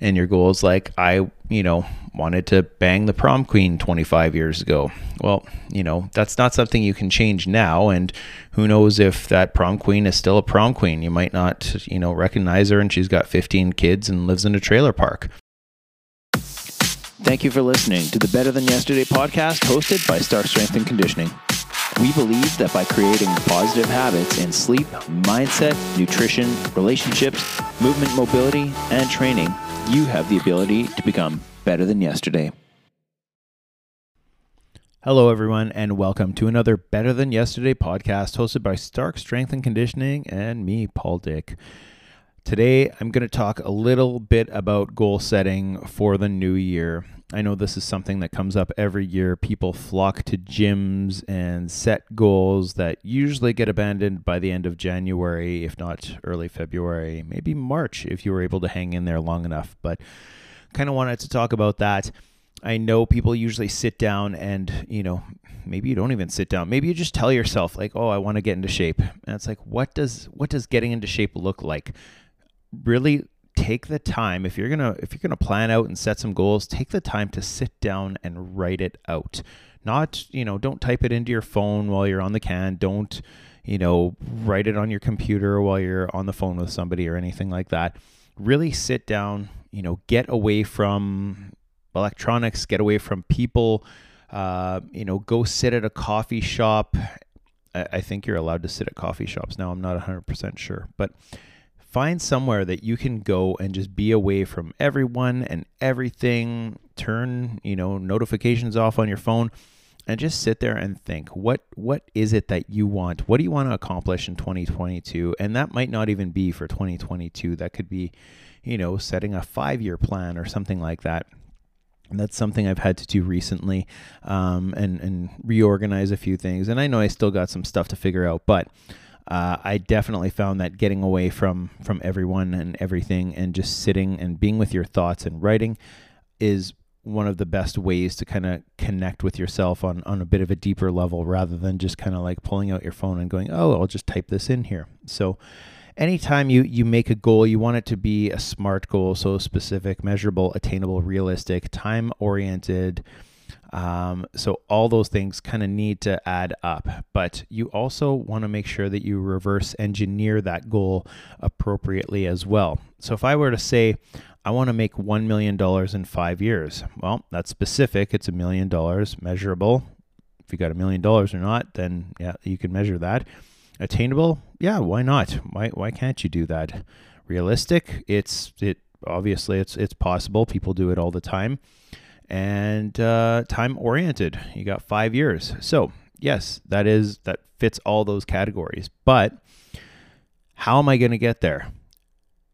and your goal is like I, you know, wanted to bang the prom queen 25 years ago. Well, you know, that's not something you can change now and who knows if that prom queen is still a prom queen. You might not, you know, recognize her and she's got 15 kids and lives in a trailer park. Thank you for listening to the Better Than Yesterday podcast hosted by Stark Strength and Conditioning. We believe that by creating positive habits in sleep, mindset, nutrition, relationships, movement, mobility, and training, you have the ability to become better than yesterday. Hello, everyone, and welcome to another Better Than Yesterday podcast hosted by Stark Strength and Conditioning and me, Paul Dick. Today, I'm going to talk a little bit about goal setting for the new year. I know this is something that comes up every year. People flock to gyms and set goals that usually get abandoned by the end of January, if not early February, maybe March if you were able to hang in there long enough. But kind of wanted to talk about that. I know people usually sit down and, you know, maybe you don't even sit down. Maybe you just tell yourself like, "Oh, I want to get into shape." And it's like, "What does what does getting into shape look like?" really take the time if you're gonna if you're gonna plan out and set some goals take the time to sit down and write it out. Not you know don't type it into your phone while you're on the can. Don't you know write it on your computer while you're on the phone with somebody or anything like that. Really sit down you know get away from electronics get away from people uh, you know go sit at a coffee shop. I, I think you're allowed to sit at coffee shops. Now i'm not 100% sure but find somewhere that you can go and just be away from everyone and everything turn you know notifications off on your phone and just sit there and think what what is it that you want? What do you want to accomplish in 2022 and that might not even be for 2022 that could be you know setting a 5 year plan or something like that. And that's something I've had to do recently um, and, and reorganize a few things. And I know I still got some stuff to figure out, but uh, I definitely found that getting away from from everyone and everything and just sitting and being with your thoughts and writing is one of the best ways to kind of connect with yourself on on a bit of a deeper level rather than just kind of like pulling out your phone and going, "Oh, I'll just type this in here." So anytime you you make a goal, you want it to be a smart goal, so specific, measurable, attainable, realistic, time oriented, um, so all those things kind of need to add up, but you also want to make sure that you reverse engineer that goal appropriately as well. So if I were to say, I want to make $1 million in five years, well, that's specific. It's a million dollars, measurable. If you got a million dollars or not, then yeah, you can measure that. Attainable, yeah, why not? Why why can't you do that? Realistic, it's it obviously it's it's possible. People do it all the time and uh, time oriented. You got five years. So yes, that is that fits all those categories. But how am I going to get there?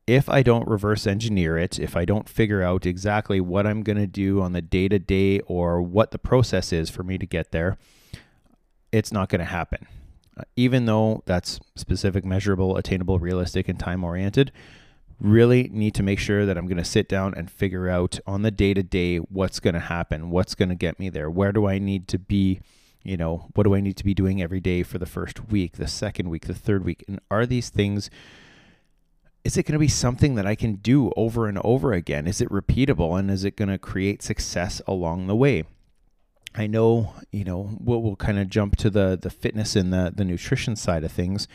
If I don't reverse engineer it, if I don't figure out exactly what I'm going to do on the day to day or what the process is for me to get there, it's not going to happen. Even though that's specific, measurable, attainable, realistic, and time oriented, really need to make sure that I'm going to sit down and figure out on the day to day what's going to happen, what's going to get me there, where do I need to be, you know, what do I need to be doing every day for the first week, the second week, the third week, and are these things is it going to be something that I can do over and over again? Is it repeatable and is it going to create success along the way? I know, you know, we'll, we'll kind of jump to the the fitness and the the nutrition side of things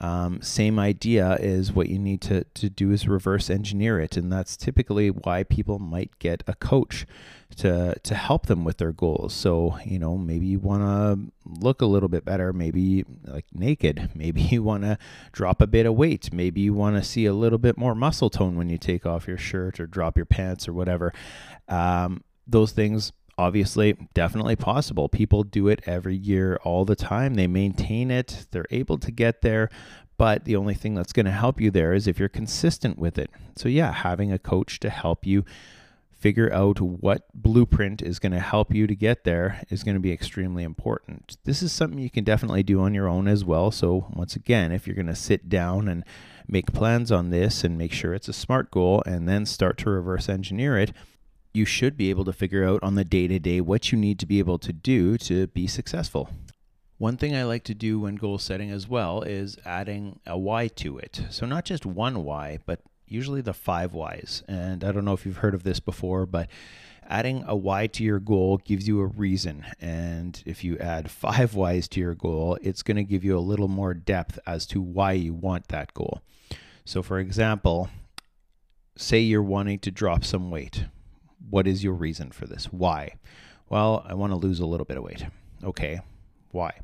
um, same idea is what you need to, to do is reverse engineer it. And that's typically why people might get a coach to, to help them with their goals. So, you know, maybe you want to look a little bit better, maybe like naked, maybe you want to drop a bit of weight, maybe you want to see a little bit more muscle tone when you take off your shirt or drop your pants or whatever. Um, those things obviously definitely possible. People do it every year all the time. They maintain it, they're able to get there. But the only thing that's going to help you there is if you're consistent with it. So, yeah, having a coach to help you figure out what blueprint is going to help you to get there is going to be extremely important. This is something you can definitely do on your own as well. So, once again, if you're going to sit down and make plans on this and make sure it's a smart goal and then start to reverse engineer it, you should be able to figure out on the day to day what you need to be able to do to be successful. One thing I like to do when goal setting as well is adding a why to it. So, not just one why, but usually the five whys. And I don't know if you've heard of this before, but adding a why to your goal gives you a reason. And if you add five whys to your goal, it's going to give you a little more depth as to why you want that goal. So, for example, say you're wanting to drop some weight. What is your reason for this? Why? Well, I want to lose a little bit of weight. Okay, why?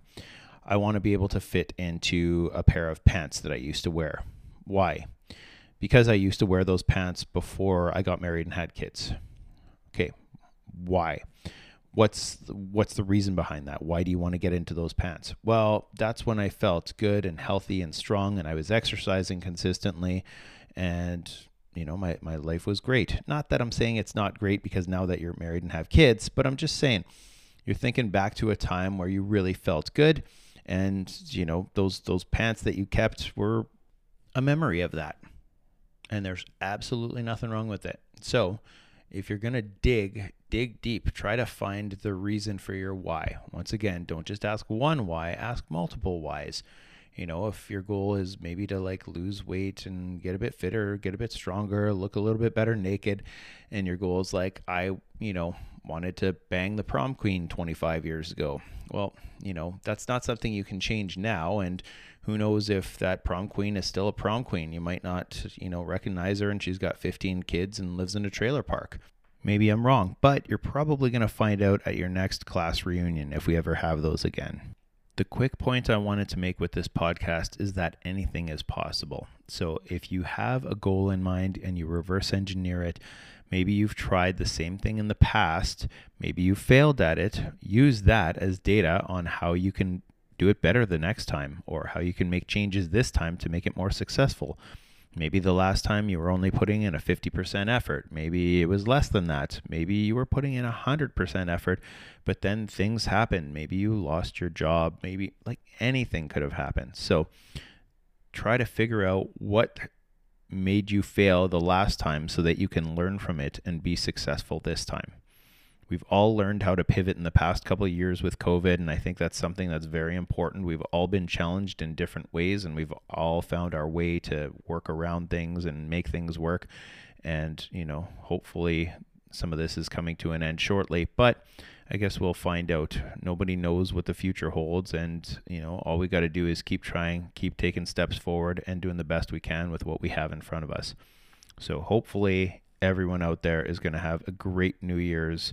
I want to be able to fit into a pair of pants that I used to wear. Why? Because I used to wear those pants before I got married and had kids. Okay, why? What's what's the reason behind that? Why do you want to get into those pants? Well, that's when I felt good and healthy and strong and I was exercising consistently and you know, my, my life was great. Not that I'm saying it's not great because now that you're married and have kids, but I'm just saying you're thinking back to a time where you really felt good and you know those those pants that you kept were a memory of that. And there's absolutely nothing wrong with it. So if you're going to dig dig deep try to find the reason for your why. Once again don't just ask one why ask multiple whys you know if your goal is maybe to like lose weight and get a bit fitter get a bit stronger look a little bit better naked and your goal is like i you know wanted to bang the prom queen 25 years ago. Well you know that's not something you can change now and who knows if that prom queen is still a prom queen. You might not you know recognize her and she's got 15 kids and lives in a trailer park. Maybe i'm wrong but you're probably going to find out at your next class reunion if we ever have those again the quick point I wanted to make with this podcast is that anything is possible. So if you have a goal in mind and you reverse engineer it, maybe you've tried the same thing in the past, maybe you failed at it, use that as data on how you can do it better the next time or how you can make changes this time to make it more successful. Maybe the last time you were only putting in a 50% effort. Maybe it was less than that. Maybe you were putting in a 100% effort, but then things happened. Maybe you lost your job. Maybe like anything could have happened. So try to figure out what made you fail the last time so that you can learn from it and be successful this time. We've all learned how to pivot in the past couple of years with COVID, and I think that's something that's very important. We've all been challenged in different ways, and we've all found our way to work around things and make things work. And, you know, hopefully some of this is coming to an end shortly, but I guess we'll find out. Nobody knows what the future holds, and, you know, all we got to do is keep trying, keep taking steps forward, and doing the best we can with what we have in front of us. So hopefully, everyone out there is going to have a great New Year's.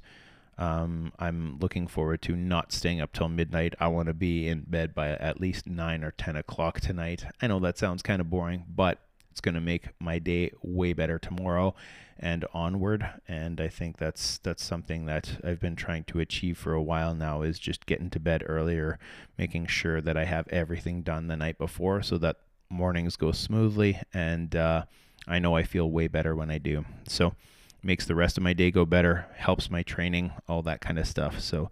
Um, I'm looking forward to not staying up till midnight. I want to be in bed by at least 9 or 10 o'clock tonight. I know that sounds kind of boring, but it's going to make my day way better tomorrow and onward and i think that's that's something that i've been trying to achieve for a while now is just getting to bed earlier making sure that i have everything done the night before so that mornings go smoothly and uh, i know i feel way better when i do so makes the rest of my day go better, helps my training, all that kind of stuff. So,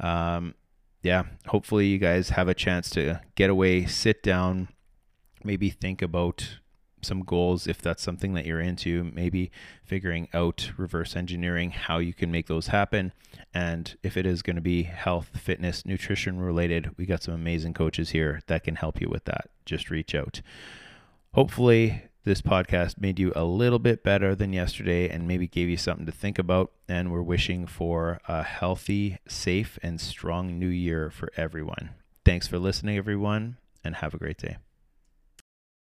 um, yeah, hopefully you guys have a chance to get away, sit down, maybe think about some goals if that's something that you're into, maybe figuring out reverse engineering how you can make those happen. And if it is going to be health, fitness, nutrition related, we got some amazing coaches here that can help you with that. Just reach out. Hopefully, this podcast made you a little bit better than yesterday and maybe gave you something to think about. And we're wishing for a healthy, safe, and strong new year for everyone. Thanks for listening, everyone, and have a great day.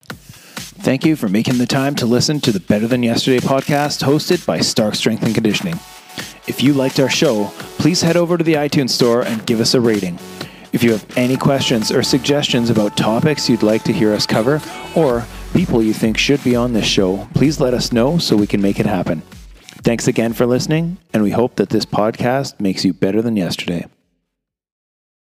Thank you for making the time to listen to the Better Than Yesterday podcast hosted by Stark Strength and Conditioning. If you liked our show, please head over to the iTunes store and give us a rating. If you have any questions or suggestions about topics you'd like to hear us cover, or people you think should be on this show, please let us know so we can make it happen. Thanks again for listening, and we hope that this podcast makes you better than yesterday.